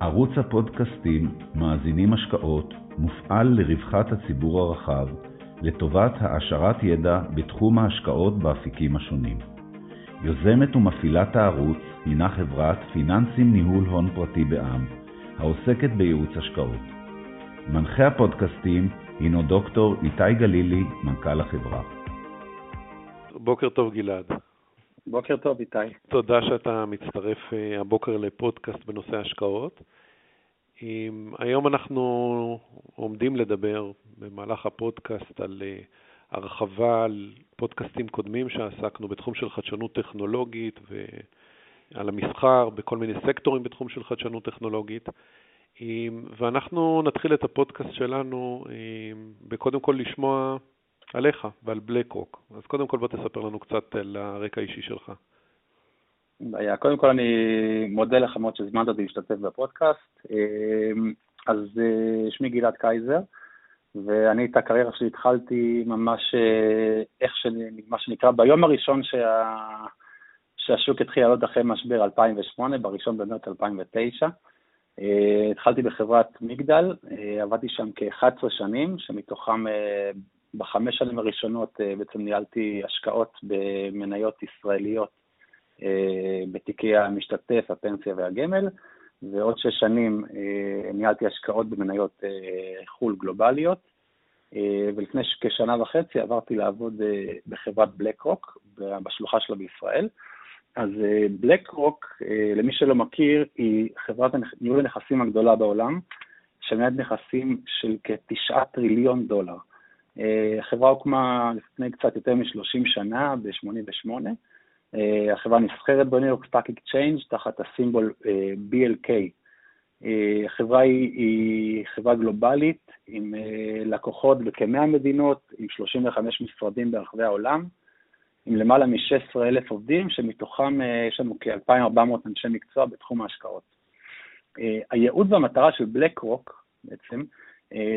ערוץ הפודקאסטים מאזינים השקעות מופעל לרווחת הציבור הרחב, לטובת העשרת ידע בתחום ההשקעות באפיקים השונים. יוזמת ומפעילת הערוץ הינה חברת פיננסים ניהול הון פרטי בע"מ, העוסקת בייעוץ השקעות. מנחה הפודקאסטים הינו דוקטור איתי גלילי, מנכ"ל החברה. בוקר טוב גלעד. בוקר טוב איתי. תודה שאתה מצטרף אה, הבוקר לפודקאסט בנושא השקעות. היום אנחנו עומדים לדבר במהלך הפודקאסט על אה, הרחבה על פודקאסטים קודמים שעסקנו בתחום של חדשנות טכנולוגית ועל המסחר בכל מיני סקטורים בתחום של חדשנות טכנולוגית. ואנחנו נתחיל את הפודקאסט שלנו בקודם כל לשמוע עליך ועל בלק רוק. אז קודם כל בוא תספר לנו קצת על הרקע האישי שלך. בעיה. קודם כל אני מודה לך מאוד שהזמנת אותי להשתתף בפודקאסט. אז אה, שמי גלעד קייזר, ואני את הקריירה שלי התחלתי ממש אה, איך שאני, מה שנקרא, ביום הראשון שה... שהשוק התחיל לעלות אחרי משבר 2008, בראשון במרץ 2009. אה, התחלתי בחברת מגדל, עבדתי שם כ-11 שנים, שמתוכם בחמש שנים הראשונות בעצם ניהלתי השקעות במניות ישראליות בתיקי המשתתף, הפנסיה והגמל. ועוד שש שנים אה, ניהלתי השקעות במניות אה, חו"ל גלובליות, אה, ולפני כשנה וחצי עברתי לעבוד בחברת בלק רוק, בשלוחה שלה בישראל. אז בלק רוק, למי שלא מכיר, היא חברת ניהול הנכסים הגדולה בעולם, שמנהלת נכסים של כתשעה טריליון דולר. החברה הוקמה לפני קצת יותר מ-30 שנה, ב-88', אה, החברה נסחרת ב New York Stock Exchange תחת ה symbol אה, BLK. אה, החברה היא, היא חברה גלובלית עם לקוחות בכ-100 מדינות, עם 35 משרדים ברחבי העולם, עם למעלה מ-16 אלף עובדים, שמתוכם יש לנו כ-2,400 אנשי מקצוע בתחום ההשקעות. הייעוד והמטרה של בלק רוק בעצם,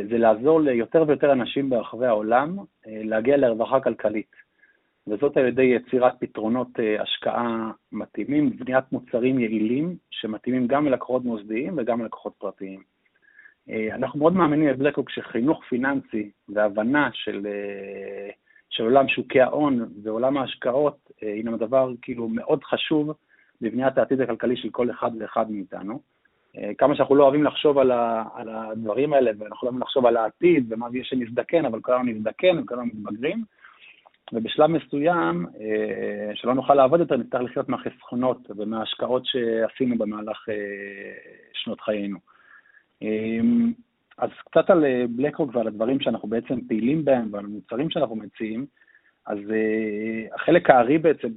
זה לעזור ליותר ויותר אנשים ברחבי העולם להגיע לרווחה כלכלית. וזאת על ידי יצירת פתרונות אה, השקעה מתאימים, בניית מוצרים יעילים שמתאימים גם ללקוחות מוסדיים וגם ללקוחות פרטיים. אה, אנחנו מאוד מאמינים בבלקרוק שחינוך פיננסי והבנה של, אה, של עולם שוקי ההון ועולם ההשקעות הינם דבר כאילו מאוד חשוב בבניית העתיד הכלכלי של כל אחד ואחד מאיתנו. כמה שאנחנו לא אוהבים לחשוב על, ה, על הדברים האלה, ואנחנו לא אוהבים לחשוב על העתיד ומה יהיה שנזדקן, אבל כולנו נזדקן וכולנו מתבגרים, ובשלב מסוים, אה, שלא נוכל לעבוד יותר, נצטרך לחיות מהחסכונות ומההשקעות שעשינו במהלך אה, שנות חיינו. אה, אז קצת על בלקרוק ועל הדברים שאנחנו בעצם פעילים בהם ועל המוצרים שאנחנו מציעים. אז החלק הארי בעצם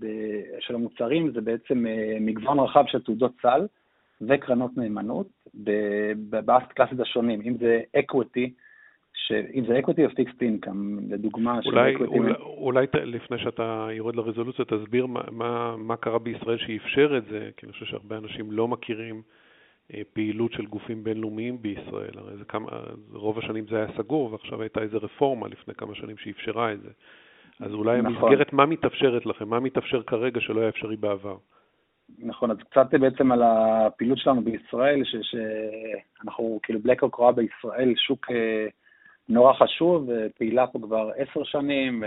של המוצרים זה בעצם מגוון רחב של תעודות סל וקרנות נאמנות באסט קלאסית השונים, אם זה equity, שאם זה equity או fixed income, לדוגמה, אולי, equity... אולי, אולי ת, לפני שאתה יורד לרזולוציה, תסביר מה, מה, מה קרה בישראל שאפשר את זה, כי אני חושב שהרבה אנשים לא מכירים אה, פעילות של גופים בינלאומיים בישראל. הרי זה כמה, רוב השנים זה היה סגור, ועכשיו הייתה איזו רפורמה לפני כמה שנים שאפשרה את זה. אז אולי נכון. המסגרת, מה מתאפשרת לכם? מה מתאפשר כרגע שלא היה אפשרי בעבר? נכון, אז קצת בעצם על הפעילות שלנו בישראל, שאנחנו, כאילו בלקרוק רואה בישראל שוק... אה, נורא חשוב, פעילה פה כבר עשר שנים,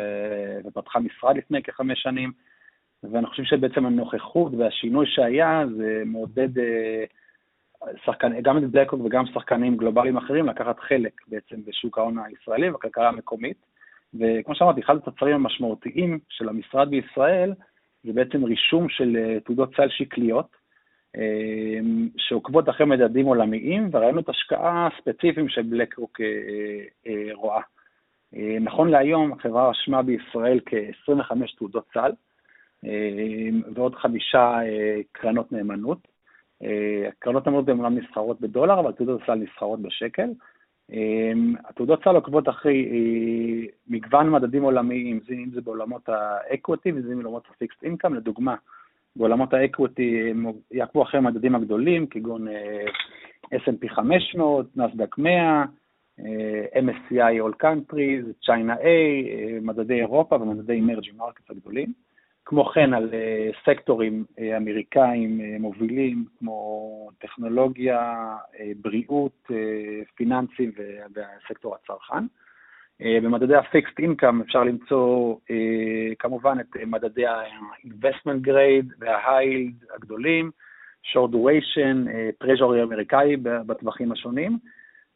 ופתחה משרד לפני כחמש שנים, ואני חושב שבעצם הנוכחות והשינוי שהיה, זה מעודד אה, שחקן, גם את בלקוק וגם שחקנים גלובליים אחרים לקחת חלק בעצם בשוק ההון הישראלי ובכלכלה המקומית. וכמו שאמרתי, אחד התוצרים המשמעותיים של המשרד בישראל זה בעצם רישום של אה, תעודות סל שקליות, אמ, שעוקבות אחרי מדדים עולמיים, את השקעה ספציפיים שבלקרוק אה, אה, רואה. אה, נכון להיום, החברה רשמה בישראל כ-25 תעודות סל, ועוד חמישה קרנות נאמנות. קרנות נאמנות הן אומנם נסחרות בדולר, אבל תעודות סל נסחרות בשקל. התעודות סל עוקבות אחרי מגוון מדדים עולמיים, אם זה בעולמות ה equity ואם זה בעולמות ה fixed income, לדוגמה, בעולמות ה equity יעקבו אחרי המדדים הגדולים, כגון אה, S&P 500, נסדק 100, MSCI All Countries, China A, אה, מדדי אירופה ומדדי Emerging Markets הגדולים. כמו כן על סקטורים אמריקאים מובילים כמו טכנולוגיה, בריאות, פיננסים וסקטור הצרכן. במדדי ה-Fixed Income אפשר למצוא כמובן את מדדי ה-Investment Grade וה-High הגדולים, short duration, טרז'ורי אמריקאי בטווחים השונים,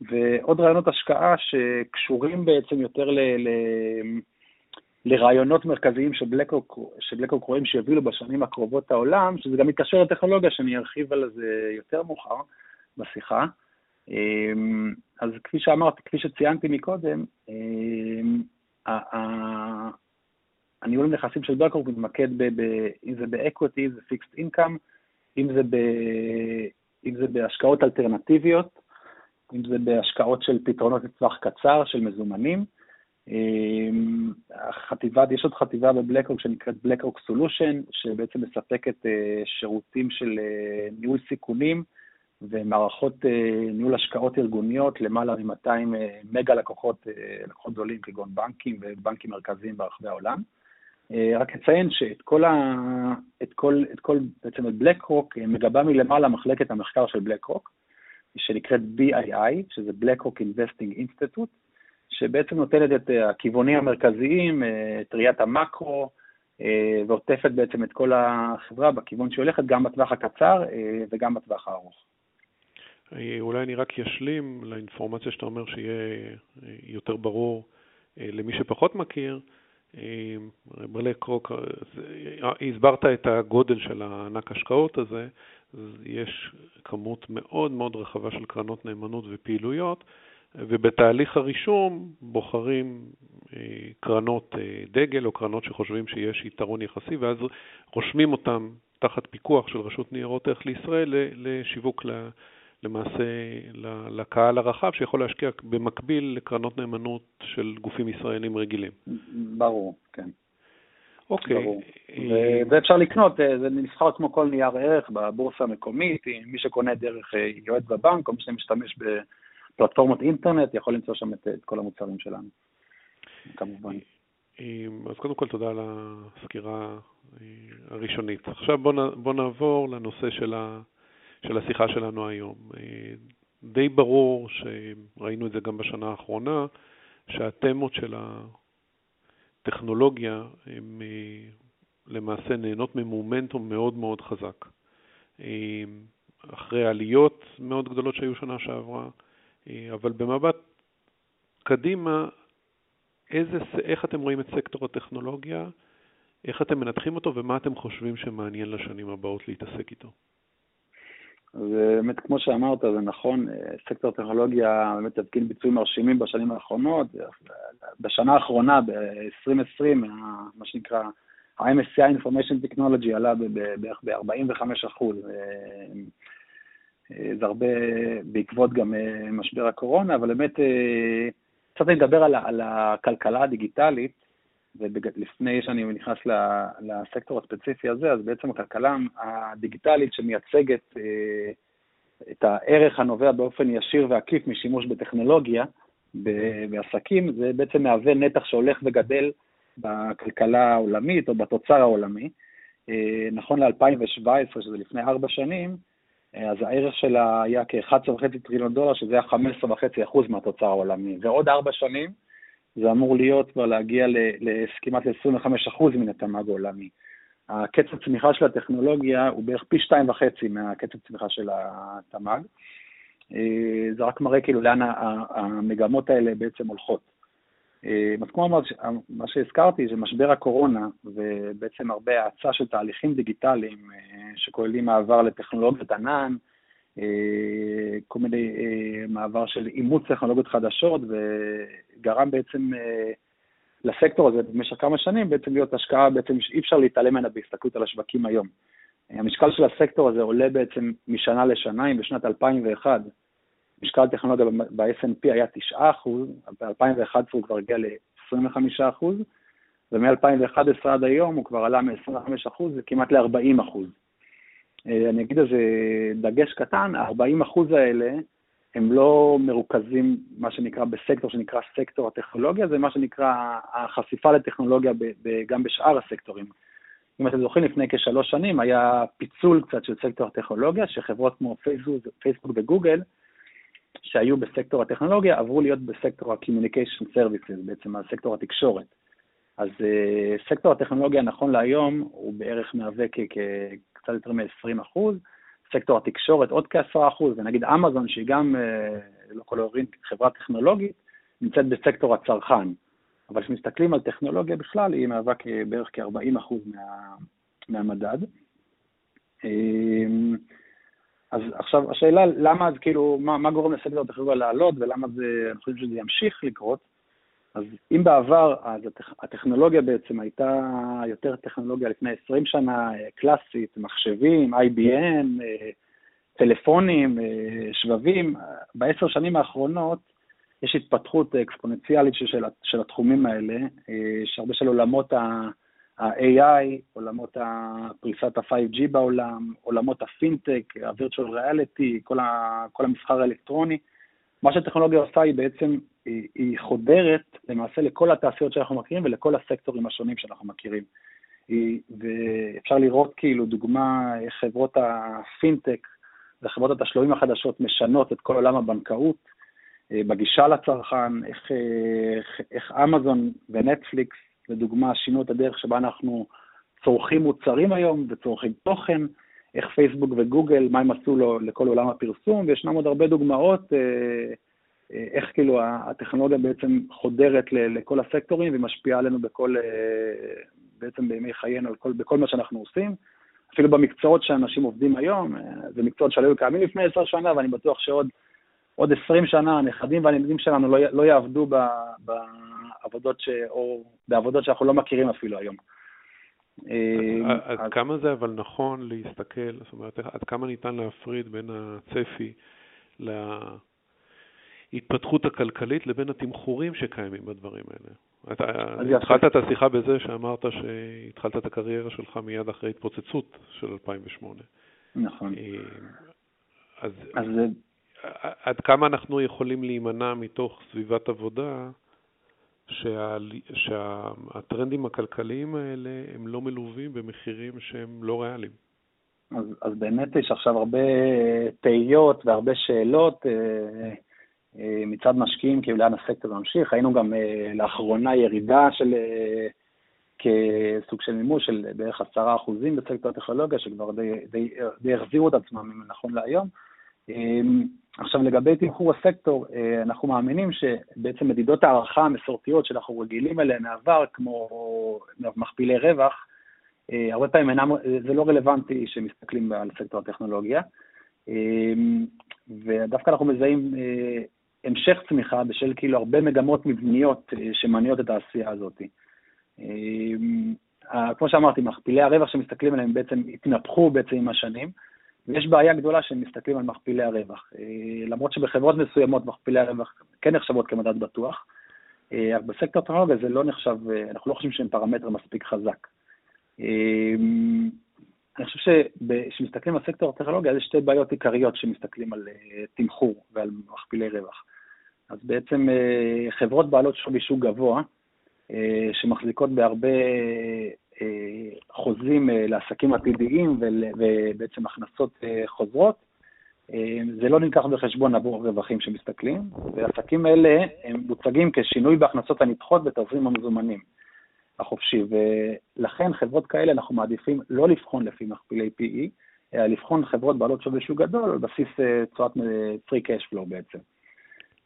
ועוד רעיונות השקעה שקשורים בעצם יותר ל... לרעיונות מרכזיים שבלקרוק רואים שיובילו בשנים הקרובות העולם, שזה גם מתקשר לטכנולוגיה, שאני ארחיב על זה יותר מאוחר בשיחה. אז כפי שאמרתי, כפי שציינתי מקודם, הניהול הנכסים של בלקרוק מתמקד, ב, אם זה ב equity, זה fixed income, אם אם זה בהשקעות אלטרנטיביות, אם זה בהשקעות של פתרונות לטווח קצר, של מזומנים. החטיבה, יש עוד חטיבה בבלקרוק שנקראת BlackRock Solutions, שבעצם מספקת אה, שירותים של אה, ניהול סיכונים ומערכות אה, ניהול השקעות ארגוניות למעלה מ-200 מגה לקוחות, לקוחות גדולים כגון בנקים ובנקים מרכזיים ברחבי העולם. רק אציין שאת כל, ה... את כל, את כל, בעצם את בלקרוק מגבה מלמעלה מחלקת המחקר של בלקרוק, שנקראת BII, שזה BlackRock Investing Institute, שבעצם נותנת את אה, הכיוונים המרכזיים, אה, את ראיית המקרו, אה, ועוטפת בעצם את כל החברה בכיוון שהיא הולכת, גם בטווח הקצר וגם בטווח הארוך. אולי אני רק אשלים לאינפורמציה שאתה אומר שיהיה יותר ברור למי שפחות מכיר. בלק רוק, הסברת את הגודל של הענק השקעות הזה, יש כמות מאוד מאוד רחבה של קרנות נאמנות ופעילויות, ובתהליך הרישום בוחרים אה, קרנות אה, דגל או קרנות שחושבים שיש יתרון יחסי, ואז רושמים אותם תחת פיקוח של רשות ניירות ערך לישראל לשיווק למעשה לקהל הרחב, שיכול להשקיע במקביל לקרנות נאמנות של גופים ישראלים רגילים. ברור, כן. אוקיי. אה, ואפשר לקנות, זה נסחר כמו כל נייר ערך בבורסה המקומית, מי שקונה דרך יועץ בבנק, או מי שמשתמש ב... פלטפורמות אינטרנט, יכול למצוא שם את, את כל המוצרים שלנו, כמובן. אז קודם כל תודה על הסקירה אה, הראשונית. עכשיו בואו בוא נעבור לנושא של, ה, של השיחה שלנו היום. אה, די ברור, שראינו את זה גם בשנה האחרונה, שהתמות של הטכנולוגיה הן אה, למעשה נהנות ממומנטום מאוד מאוד חזק. אחרי עליות מאוד גדולות שהיו שנה שעברה, אבל במבט קדימה, איזה, איך אתם רואים את סקטור הטכנולוגיה, איך אתם מנתחים אותו ומה אתם חושבים שמעניין לשנים הבאות להתעסק איתו? באמת, כמו שאמרת, זה נכון, אה, סקטור הטכנולוגיה באמת תפקיד ביצועים מרשימים בשנים האחרונות. בשנה האחרונה, ב-2020, מה שנקרא, ה-MSCI Information Technology עלה בערך ב-45 אחוז. אה, זה הרבה בעקבות גם אה, משבר הקורונה, אבל באמת, אה, קצת אני מדבר על, על הכלכלה הדיגיטלית, ולפני שאני נכנס לסקטור הספציפי הזה, אז בעצם הכלכלה הדיגיטלית שמייצגת את הערך הנובע באופן ישיר ועקיף משימוש בטכנולוגיה בעסקים, זה בעצם מהווה נתח שהולך וגדל בכלכלה העולמית או בתוצר העולמי. נכון ל-2017, שזה לפני ארבע שנים, אז הערך שלה היה כ-11.5 טריליון דולר, שזה היה 15.5% מהתוצר העולמי. ועוד ארבע שנים זה אמור להיות כבר להגיע לכמעט ל-25% מן התמ"ג העולמי. הקצב צמיחה של הטכנולוגיה הוא בערך פי שתיים וחצי מהקצב צמיחה של התמ"ג. אה, זה רק מראה כאילו לאן המגמות האלה בעצם הולכות. אה, אז כמו מה שהזכרתי, זה משבר הקורונה, ובעצם הרבה האצה של תהליכים דיגיטליים אה, שכוללים מעבר לטכנולוגיות ענן, אה, כל מיני מעבר של אימוץ טכנולוגיות חדשות, וגרם בעצם לסקטור הזה במשך כמה שנים בעצם להיות השקעה בעצם שאי אפשר להתעלם ממנה בהסתכלות על השווקים היום. המשקל של הסקטור הזה עולה בעצם משנה לשנה, אם בשנת 2001 משקל טכנולוגיה ב-S&P היה 9%, ב-2011 הוא כבר הגיע ל-25%, ומ-2011 עד היום הוא כבר עלה מ-25% לכמעט ל-40%. אה, אני אגיד איזה דגש קטן, ה-40% האלה הם לא מרוכזים, מה שנקרא, בסקטור שנקרא סקטור הטכנולוגיה, זה מה שנקרא החשיפה לטכנולוגיה גם בשאר הסקטורים. אם אתם זוכרים, לפני כשלוש שנים היה פיצול קצת של סקטור הטכנולוגיה, שחברות כמו פייסבוק, פייסבוק וגוגל, שהיו בסקטור הטכנולוגיה, עברו להיות בסקטור ה-communication services, בעצם הסקטור התקשורת. אז uh, סקטור הטכנולוגיה נכון להיום הוא בערך מהווה קצת יותר מ-20 אחוז, סקטור התקשורת עוד כ-10 אחוז, ונגיד אמזון, שהיא גם, uh, לא כל ההורים, חברה טכנולוגית, נמצאת בסקטור הצרכן. אבל כשמסתכלים על טכנולוגיה בכלל, היא מהווה בערך כ-40% מה, מהמדד. אז עכשיו, השאלה למה אז כאילו, מה, מה גורם לסקטור הטכנולוגיה לעלות ולמה זה, אני חושב שזה ימשיך לקרות. אז אם בעבר, אז הטכ, הטכנולוגיה בעצם הייתה יותר טכנולוגיה לפני 20 שנה, קלאסית, מחשבים, IBM, אה, טלפונים, אה, שבבים, בעשר שנים האחרונות יש התפתחות אקספוננציאלית של, של התחומים האלה, אה, שהרבה של עולמות ה-AI, עולמות פריסת ה-5G בעולם, עולמות הפינטק, ה-virtual reality, כל, ה, כל המסחר האלקטרוני. מה שהטכנולוגיה עושה היא בעצם, היא, היא חודרת למעשה לכל התעשיות שאנחנו מכירים ולכל הסקטורים השונים שאנחנו מכירים. ואפשר לראות כאילו דוגמה איך חברות הפינטק וחברות התשלומים החדשות משנות את כל עולם הבנקאות, אה, בגישה לצרכן, איך, אה, איך, איך אמזון ונטפליקס, לדוגמה, שינו את הדרך שבה אנחנו צורכים מוצרים היום וצורכים תוכן, איך פייסבוק וגוגל, מה הם עשו לו, לכל עולם הפרסום, וישנם עוד הרבה דוגמאות אה, איך כאילו הטכנולוגיה בעצם חודרת לכל הסקטורים ומשפיעה עלינו בכל, בעצם בימי חיינו, כל, בכל מה שאנחנו עושים. אפילו במקצועות שאנשים עובדים היום, זה מקצועות שהיו קיימים לפני עשר שנה, ואני בטוח שעוד עוד 20 שנה הנכדים והנמדים שלנו לא, לא יעבדו ב, בעבודות, ש, או בעבודות שאנחנו לא מכירים אפילו היום. אה, עד אז... כמה זה אבל נכון להסתכל, זאת אומרת, עד כמה ניתן להפריד בין הצפי להתפתחות הכלכלית לבין התמחורים שקיימים בדברים האלה? אתה התחלת את השיחה בזה שאמרת שהתחלת את הקריירה שלך מיד אחרי התפוצצות של 2008. נכון. אה, אז, אז עד כמה אנחנו יכולים להימנע מתוך סביבת עבודה שה, שהטרנדים הכלכליים האלה הם לא מלווים במחירים שהם לא ריאליים. אז, אז באמת יש עכשיו הרבה תהיות והרבה שאלות אה, אה, מצד משקיעים, כאילו לאן הסקטור ממשיך. היינו גם אה, לאחרונה ירידה של כסוג של מימוש של בערך עשרה אחוזים בסקטור הטכנולוגיה, שכבר די, די, די החזירו את עצמם נכון להיום. עכשיו, לגבי תמחור הסקטור, אה, אנחנו מאמינים שבעצם מדידות הערכה המסורתיות שאנחנו רגילים אליהן מהעבר, כמו מכפילי רווח, אה, הרבה פעמים אינם, זה לא רלוונטי שמסתכלים על סקטור הטכנולוגיה. אה, ודווקא אנחנו מזהים המשך צמיחה בשל כאילו הרבה מגמות מבניות שמניעות את העשייה הזאת. כמו שאמרתי, מכפילי הרווח שמסתכלים עליהם בעצם התנפחו בעצם עם השנים. ויש בעיה גדולה שהם מסתכלים על מכפילי הרווח. אה, למרות שבחברות מסוימות מכפילי הרווח כן נחשבות כמדד בטוח, אה, אבל בסקטור הטכנולוגיה זה לא נחשב, אה, אנחנו לא חושבים שהם פרמטר מספיק חזק. אני חושב שכשמסתכלים על סקטור הטכנולוגיה, יש שתי בעיות עיקריות שמסתכלים על תמחור ועל מכפילי רווח. אז בעצם חברות בעלות שווי שוק גבוה, שמחזיקות בהרבה חוזים אה, לעסקים עתידיים ובעצם הכנסות אה, חוזרות, אה, זה לא נלקח בחשבון עבור הרווחים שמסתכלים, ועסקים אלה הם מוצגים כשינוי בהכנסות הנדחות בתזרים המזומנים החופשי, ולכן חברות כאלה אנחנו מעדיפים לא לבחון לפי מכפילי PE, אלא לבחון חברות בעלות שווי שוק גדול על בסיס תשואת free cash flow בעצם.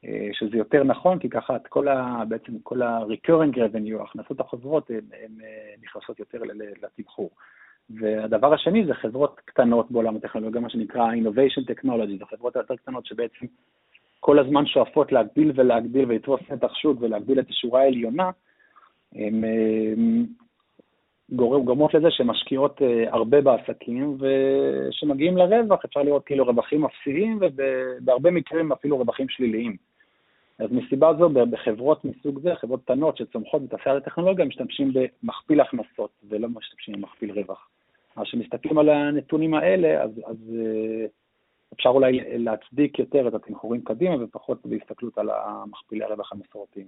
אה, שזה יותר נכון, כי ככה את כל ה... בעצם כל ה-recurring revenue, ההכנסות החוזרות, הן אה, נכנסות יותר לתמחור. והדבר השני זה חברות קטנות בעולם הטכנולוגיה, מה שנקרא innovation technology, זה חברות היותר קטנות שבעצם כל הזמן שואפות להגדיל ולהגדיל ולתפוס נתח שוק ולהגדיל את השורה העליונה, הן אה, גורמות לזה שהן משקיעות הרבה בעסקים ושמגיעים לרווח, אפשר לראות כאילו רווחים אפסיים ובהרבה מקרים אפילו רווחים שליליים. אז מסיבה זו, בחברות מסוג זה, חברות קטנות שצומחות בתעשיית הטכנולוגיה, משתמשים במכפיל הכנסות ולא משתמשים במכפיל רווח. אז כשמסתכלים על הנתונים האלה, אז, אז אה, אפשר אולי להצדיק יותר את התמחורים קדימה ופחות בהסתכלות על המכפילי הרווח המסורתיים.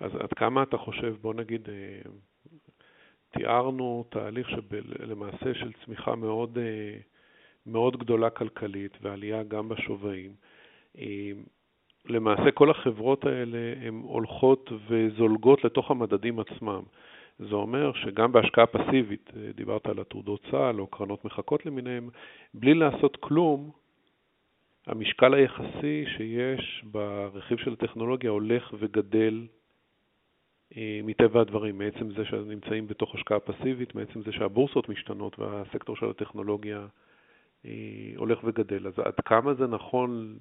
אז עד כמה אתה חושב, בוא נגיד, אה, תיארנו תהליך שלמעשה של צמיחה מאוד, מאוד גדולה כלכלית ועלייה גם בשווים. למעשה כל החברות האלה הן הולכות וזולגות לתוך המדדים עצמם. זה אומר שגם בהשקעה פסיבית, דיברת על עתודות צה"ל או קרנות מחכות למיניהם, בלי לעשות כלום, המשקל היחסי שיש ברכיב של הטכנולוגיה הולך וגדל אה, מטבע הדברים, מעצם זה שנמצאים בתוך השקעה פסיבית, מעצם זה שהבורסות משתנות והסקטור של הטכנולוגיה אה, הולך וגדל. אז עד כמה זה נכון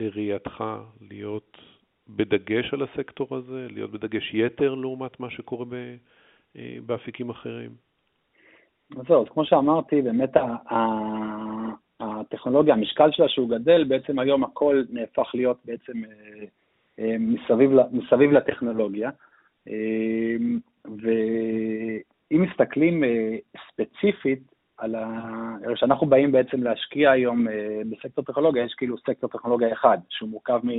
לראייתך להיות בדגש על הסקטור הזה, להיות בדגש יתר לעומת מה שקורה אה, באפיקים אחרים? זהו, כמו שאמרתי, באמת הטכנולוגיה, המשקל שלה שהוא גדל, בעצם היום הכל נהפך להיות בעצם אה, אה, מסביב, מסביב לטכנולוגיה. ואם מסתכלים ספציפית על ה... כשאנחנו באים בעצם להשקיע היום בסקטור טכנולוגיה, יש כאילו סקטור טכנולוגיה אחד, שהוא מורכב מ...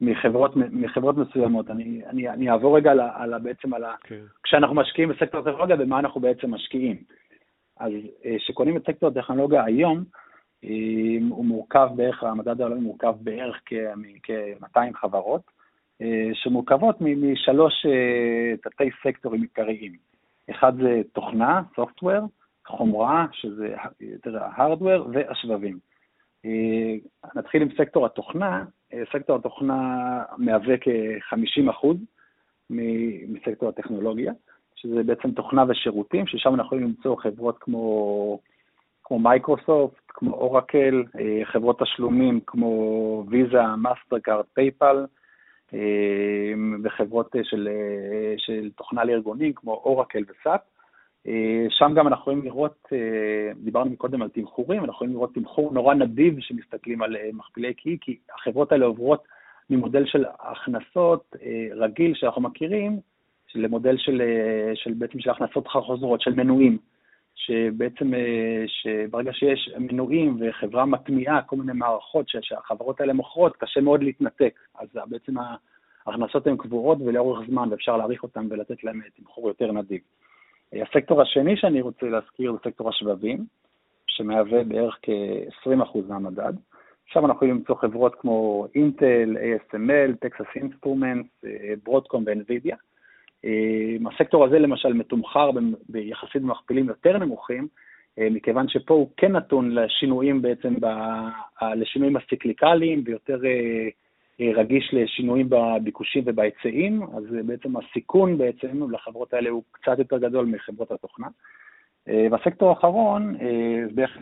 מחברות, מחברות מסוימות. אני, אני, אני אעבור רגע על, על, בעצם על ה... Okay. כן. כשאנחנו משקיעים בסקטור הטכנולוגיה, במה אנחנו בעצם משקיעים. אז אה, כשקונים את סקטור הטכנולוגיה היום, אה, הוא מורכב בערך, המדד העולמי מורכב בערך כ-200 חברות, אה, שמורכבות משלוש תתי סקטורים עיקריים. אחד זה תוכנה, software, חומרה, שזה יותר ה-hardware, והשבבים. נתחיל עם סקטור התוכנה. סקטור התוכנה מהווה כ-50% מסקטור הטכנולוגיה, שזה בעצם תוכנה ושירותים, ששם אנחנו יכולים למצוא חברות כמו, כמו מייקרוסופט, כמו אורקל, אה, חברות תשלומים כמו ויזה, מאסטרקארד, פייפל, אה, וחברות של, אה, של תוכנה לארגונים כמו אורקל וסאפ. שם גם אנחנו יכולים לראות, דיברנו קודם על תמחורים, אנחנו יכולים לראות תמחור נורא נדיב שמסתכלים על מכפילים, כי, כי החברות האלה עוברות ממודל של הכנסות רגיל שאנחנו מכירים, למודל של, של בעצם של הכנסות חוזרות, של מנויים, שבעצם, שברגע שיש מנויים וחברה מטמיעה כל מיני מערכות שהחברות האלה מוכרות, קשה מאוד להתנתק. אז בעצם ההכנסות הן קבועות ולאורך זמן, ואפשר להעריך אותן ולתת להן תמחור יותר נדיב. הסקטור השני שאני רוצה להזכיר זה סקטור השבבים, שמהווה בערך כ-20% מהמדד. שם אנחנו יכולים למצוא חברות כמו אינטל, ASML, טקסס אינסטרומנטס, ברודקום ואנווידיה. הסקטור הזה למשל מתומחר ביחסית במכפילים יותר נמוכים, אה, מכיוון שפה הוא כן נתון לשינויים בעצם, ב, לשינויים הסיקליקליים ויותר אה, רגיש לשינויים בביקושים ובהיצעים, אז בעצם הסיכון בעצם לחברות האלה הוא קצת יותר גדול מחברות התוכנה. והסקטור האחרון, בערך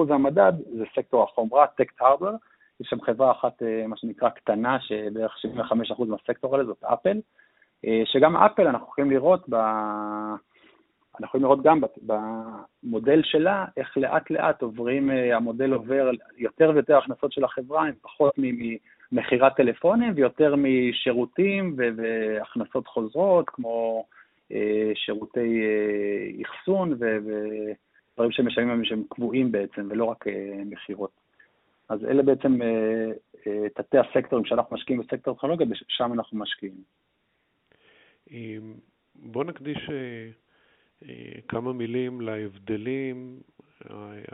25-27% מהמדד, זה סקטור החומרה, tech hardware, יש שם חברה אחת, מה שנקרא, קטנה, שבערך 75% מהסקטור הזה, זאת אפל, שגם אפל אנחנו יכולים לראות ב... אנחנו יכולים לראות גם במודל שלה, איך לאט לאט עוברים, המודל עובר יותר ויותר הכנסות של החברה, הם פחות ממכירת טלפונים ויותר משירותים והכנסות חוזרות, כמו אה, שירותי אה, אחסון ודברים שמשלמים שהם קבועים בעצם, ולא רק אה, מכירות. אז אלה בעצם תתי הסקטורים שאנחנו משקיעים בסקטור טכנולוגיה, ושם אנחנו משקיעים. בוא נקדיש כמה מילים להבדלים.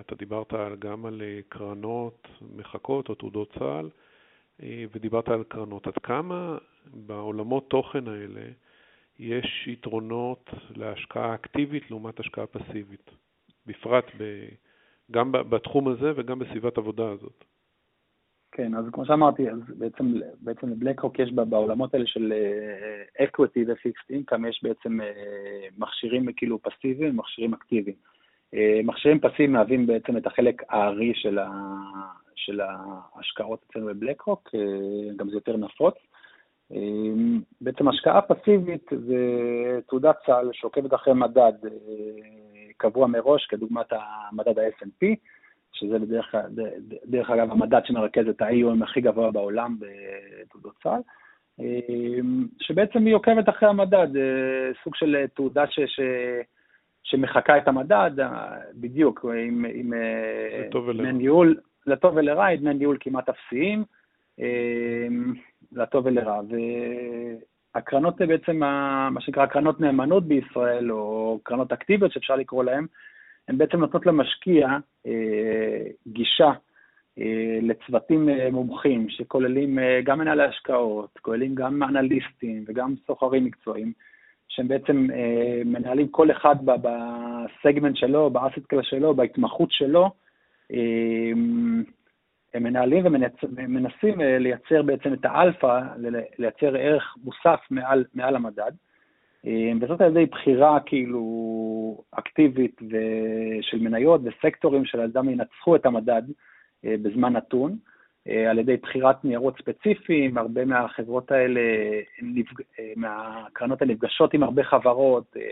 אתה דיברת גם על קרנות מחכות או תעודות צה"ל, ודיברת על קרנות. עד כמה בעולמות תוכן האלה יש יתרונות להשקעה אקטיבית לעומת השקעה פסיבית, בפרט ב, גם בתחום הזה וגם בסביבת עבודה הזאת? כן, אז כמו שאמרתי, אז בעצם, בעצם לבלקרוק יש בעולמות האלה של uh, equity ו-fixed income, יש בעצם uh, מכשירים כאילו פסיביים ומכשירים אקטיביים. Uh, מכשירים פסיביים מהווים בעצם את החלק הארי של, ה, של ההשקעות אצלנו בבלקרוק, uh, גם זה יותר נפוץ. בעצם השקעה פסיבית זה תעודת סל שעוקבת אחרי מדד קבוע מראש, כדוגמת המדד ה-S&P, שזה בדרך, דרך אגב המדד שמרכז את ה-AUM הכי גבוה בעולם בתעודות צה"ל, אמ, שבעצם היא עוקבת אחרי המדד, אה, סוג של תעודה ש, ש, שמחקה את המדד, אה, בדיוק, עם, עם אה, דמי ניהול, לטוב ולרע, דמי ניהול כמעט אפסיים, אמ, לטוב ולרע. הקרנות זה בעצם מה שנקרא קרנות נאמנות בישראל, או קרנות אקטיביות שאפשר לקרוא להן, הן בעצם נותנות למשקיע אה, גישה אה, לצוותים אה, מומחים, שכוללים אה, גם מנהלי השקעות, כוללים גם אנליסטים וגם סוחרים מקצועיים, שהם בעצם אה, מנהלים כל אחד בסגמנט שלו, באסט קלאס שלו, בהתמחות שלו, אה, הם מנהלים ומנסים אה, לייצר בעצם את האלפא, לייצר ערך מוסף מעל, מעל המדד, וזאת על ידי בחירה כאילו אקטיבית של מניות וסקטורים של אדם ינצחו את המדד אה, בזמן נתון. אה, על ידי בחירת ניירות ספציפיים, הרבה מהחברות האלה, אה, מהקרנות האלה נפגשות עם הרבה חברות, אה,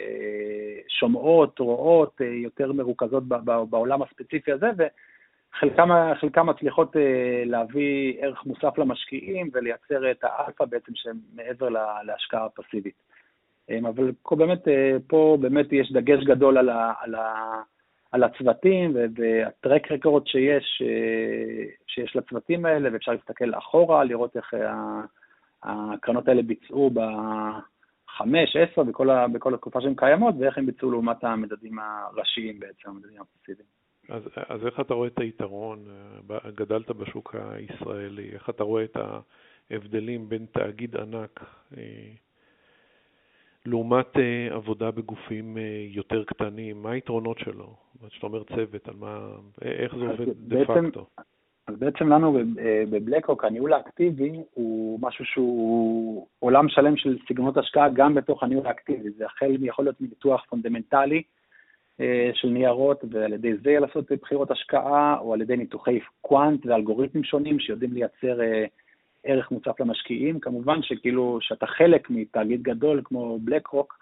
שומעות, רואות, יותר מרוכזות בעולם הספציפי הזה, וחלקם מצליחות להביא ערך מוסף למשקיעים ולייצר את האלפא בעצם שהם מעבר להשקעה הפסיבית. אבל פה באמת, פה באמת יש דגש גדול על ה... על ה על הצוותים והטרק רקורד שיש, אה, שיש לצוותים האלה, ואפשר להסתכל אחורה, לראות איך אה, הקרנות האלה ביצעו בחמש, עשר, בכל, בכל התקופה שהן קיימות, ואיך הן ביצעו לעומת המדדים הראשיים בעצם, המדדים הפסיביים. אז, אז איך אתה רואה את היתרון, אה, גדלת בשוק הישראלי, איך אתה רואה את ההבדלים בין תאגיד ענק לעומת uh, עבודה בגופים uh, יותר קטנים, מה היתרונות שלו? כשאתה אומר צוות, על מה, איך זה עובד דה פקטו? אז בעצם לנו אה, בבלקרוק, הניהול האקטיבי הוא משהו שהוא עולם שלם של סגנונות השקעה גם בתוך הניהול האקטיבי. זה החל, יכול להיות מניתוח פונדמנטלי של ניירות, ועל ידי זה לעשות בחירות השקעה, או על ידי ניתוחי קוואנט ואלגוריתמים שונים שיודעים לייצר ערך מוצף למשקיעים. כמובן שכאילו, שאתה חלק מתאגיד גדול כמו בלק רוק,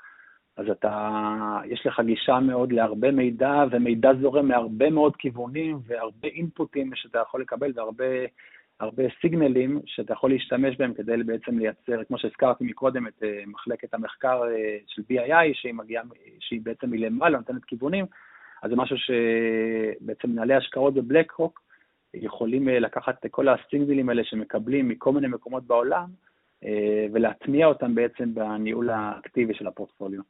אז אתה, יש לך גישה מאוד להרבה מידע, ומידע זורם מהרבה מאוד כיוונים, והרבה אינפוטים שאתה יכול לקבל, והרבה הרבה סיגנלים שאתה יכול להשתמש בהם כדי בעצם לייצר, כמו שהזכרתי מקודם, את אה, מחלקת המחקר אה, של BII, שהיא מגיעה, שהיא בעצם מלמעלה, נותנת כיוונים, אז זה משהו שבעצם מנהלי השקעות בבלק רוק, יכולים אה, לקחת את כל הסינגלים האלה שמקבלים מכל מיני מקומות בעולם, אה, ולהטמיע אותם בעצם בניהול האקטיבי של הפורטפוליו.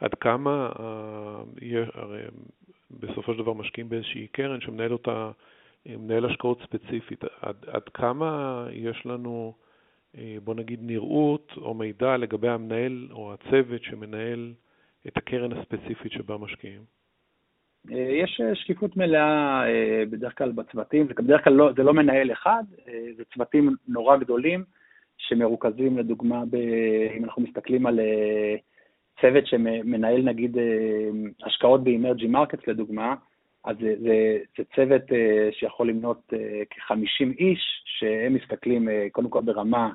עד כמה, אה, הרי בסופו של דבר משקיעים באיזושהי קרן שמנהל אותה, מנהל השקעות ספציפית, עד, עד כמה יש לנו, בוא נגיד, נראות או מידע לגבי המנהל או הצוות שמנהל את הקרן הספציפית שבה משקיעים? אה, יש אה, שקיפות מלאה אה, בדרך כלל בצוותים, בדרך כלל לא, זה לא מנהל אחד, זה צוותים נורא גדולים שמרוכזים לדוגמה, ב, אם אנחנו מסתכלים על צוות שמנהל נגיד השקעות באמרג'י מרקטס לדוגמה, אז זה, זה, זה צוות שיכול למנות כ-50 איש, שהם מסתכלים קודם כל ברמה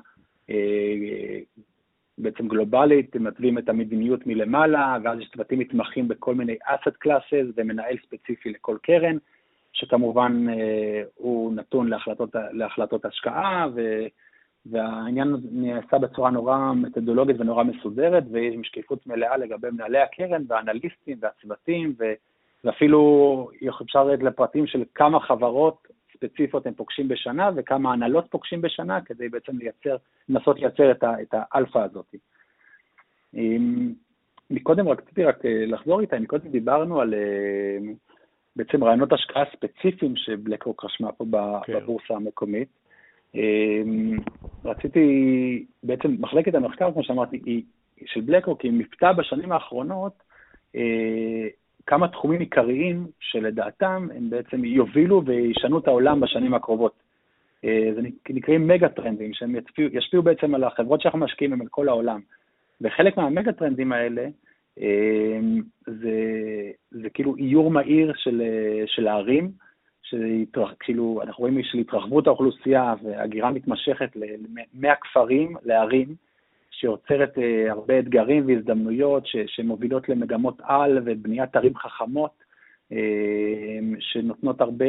בעצם גלובלית, הם מתווים את המדיניות מלמעלה, ואז יש צוותים מתמחים בכל מיני asset classes ומנהל ספציפי לכל קרן, שכמובן אה, הוא נתון להחלטות, להחלטות השקעה, ו, והעניין נעשה בצורה נורא מתודולוגית ונורא מסודרת, ויש שקיפות מלאה לגבי מנהלי הקרן והאנליסטים והצוותים, ואפילו אפשר לרדת לפרטים של כמה חברות ספציפיות הם פוגשים בשנה וכמה הנהלות פוגשים בשנה, כדי בעצם לייצר, לנסות לייצר את, את האלפא הזאת. מקודם רציתי רק אה, לחזור איתה, מקודם דיברנו על אה, בעצם רעיונות השקעה ספציפיים שבלקרוק רשמה פה כן. בבורסה המקומית. רציתי, בעצם מחלקת המחקר, כמו שאמרתי, היא, של בלקרוק היא מיפתה בשנים האחרונות אה, כמה תחומים עיקריים שלדעתם הם בעצם יובילו וישנו את העולם בשנים הקרובות. אה, זה נקראים מגה טרנדים, שהם ישפיעו, ישפיעו בעצם על החברות שאנחנו משקיעים בהם, על כל העולם. וחלק מהמגה טרנדים האלה, אה, זה, זה כאילו איור מהיר של, של הערים, שכאילו, אנחנו רואים של התרחבות האוכלוסייה והגירה מתמשכת מהכפרים לערים, שיוצרת uh, הרבה אתגרים והזדמנויות ש, שמובילות למגמות על ובניית ערים חכמות, uh, שנותנות הרבה,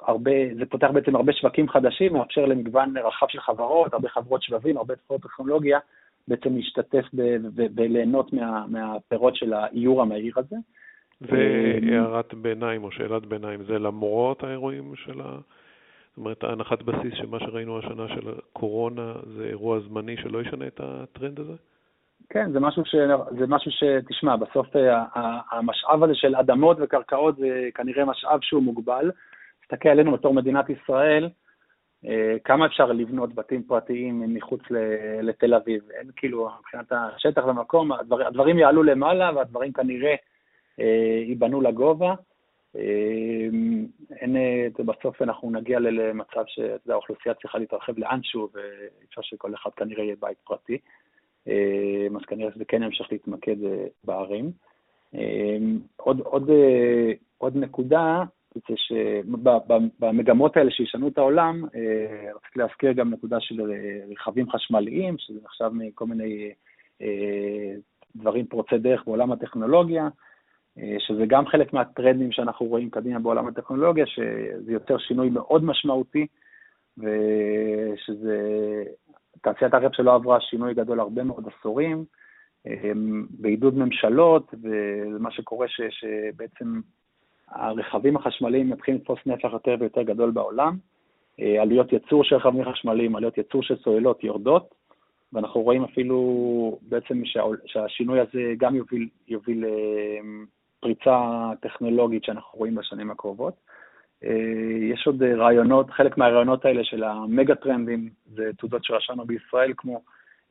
הרבה, זה פותח בעצם הרבה שווקים חדשים, מאפשר למגוון רחב של חברות, הרבה חברות שבבים, הרבה תפורות טכנולוגיה, בעצם להשתתף וליהנות מה, מהפירות של האיור המהיר הזה. והערת ביניים או שאלת ביניים, זה למרות האירועים של ה... זאת אומרת, הנחת בסיס שמה שראינו השנה של הקורונה זה אירוע זמני שלא ישנה את הטרנד הזה? כן, זה משהו, ש... זה משהו שתשמע, בסוף אה, המשאב הזה של אדמות וקרקעות זה כנראה משאב שהוא מוגבל. תסתכל עלינו בתור מדינת ישראל, אה, כמה אפשר לבנות בתים פרטיים מחוץ לתל אביב? אין כאילו, מבחינת השטח והמקום, הדבר, הדברים יעלו למעלה והדברים כנראה אה, ייבנו לגובה. אין, בסוף אנחנו נגיע למצב שהאוכלוסייה צריכה להתרחב לאנשהו, ואפשר שכל אחד כנראה יהיה בית פרטי. אה, אז כנראה שזה כן ימשיך להתמקד אה, בערים. אה, עוד, עוד, עוד נקודה, זה שבמגמות האלה שישנו את העולם, רציתי להזכיר גם נקודה של רכבים חשמליים, שזה עכשיו מכל מיני דברים פורצי דרך בעולם הטכנולוגיה, שזה גם חלק מהטרנדים שאנחנו רואים קדימה בעולם הטכנולוגיה, שזה יוצר שינוי מאוד משמעותי, ושזה תעשיית הרכב שלא עברה שינוי גדול הרבה מאוד עשורים, בעידוד ממשלות, ומה שקורה ש, שבעצם הרכבים החשמליים מתחילים לתפוס נפח יותר ויותר גדול בעולם. אה, עלויות ייצור של רכבים חשמליים, עלויות ייצור של סוללות יורדות, ואנחנו רואים אפילו בעצם שה, שהשינוי הזה גם יוביל, יוביל פריצה טכנולוגית שאנחנו רואים בשנים הקרובות. אה, יש עוד אה, רעיונות, חלק מהרעיונות האלה של המגה טרנדים, זה תעודות שרשמנו בישראל, כמו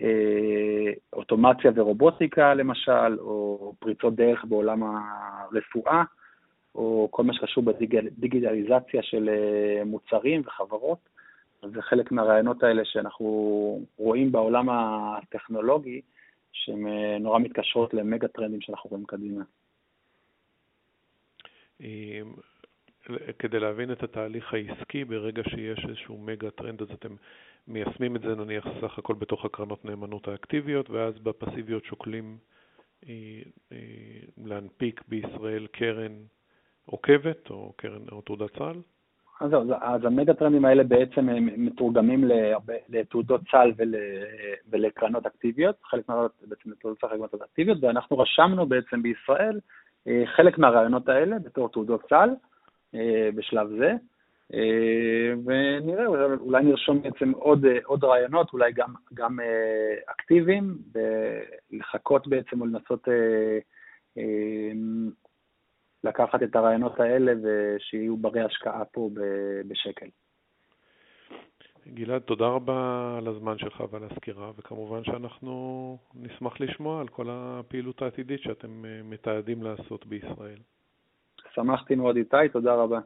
אה, אוטומציה ורובוטיקה למשל, או פריצות דרך בעולם הרפואה, או כל מה שקשור בדיגיטליזציה של מוצרים וחברות. זה חלק מהרעיונות האלה שאנחנו רואים בעולם הטכנולוגי, שהן נורא מתקשרות למגה טרנדים שאנחנו רואים קדימה. כדי להבין את התהליך העסקי, ברגע שיש איזשהו מגה טרנד, אז אתם מיישמים את זה נניח סך הכל בתוך הקרנות נאמנות האקטיביות, ואז בפסיביות שוקלים אה, אה, להנפיק בישראל קרן עוקבת או קרן או תעודת סל? אז, אז, אז המגה טרנדים האלה בעצם הם מתורגמים לתעודות צה"ל ול, ולקרנות אקטיביות, חלק מהרעיונות בעצם לתעודות צה"ל ולקרנות אקטיביות, ואנחנו רשמנו בעצם בישראל חלק מהרעיונות האלה בתור תעודות צה"ל. אה, בשלב זה, אה, ונראה, אולי נרשום בעצם עוד, אה, עוד רעיונות, אולי גם, גם אקטיביים, ולחכות בעצם או לנסות לקחת את הרעיונות האלה ושיהיו ברי השקעה פה בשקל. גלעד, תודה רבה על הזמן שלך ועל הסקירה, וכמובן שאנחנו נשמח לשמוע על כל הפעילות העתידית שאתם מתעדים לעשות בישראל. שמחתי מאוד איתי, תודה רבה.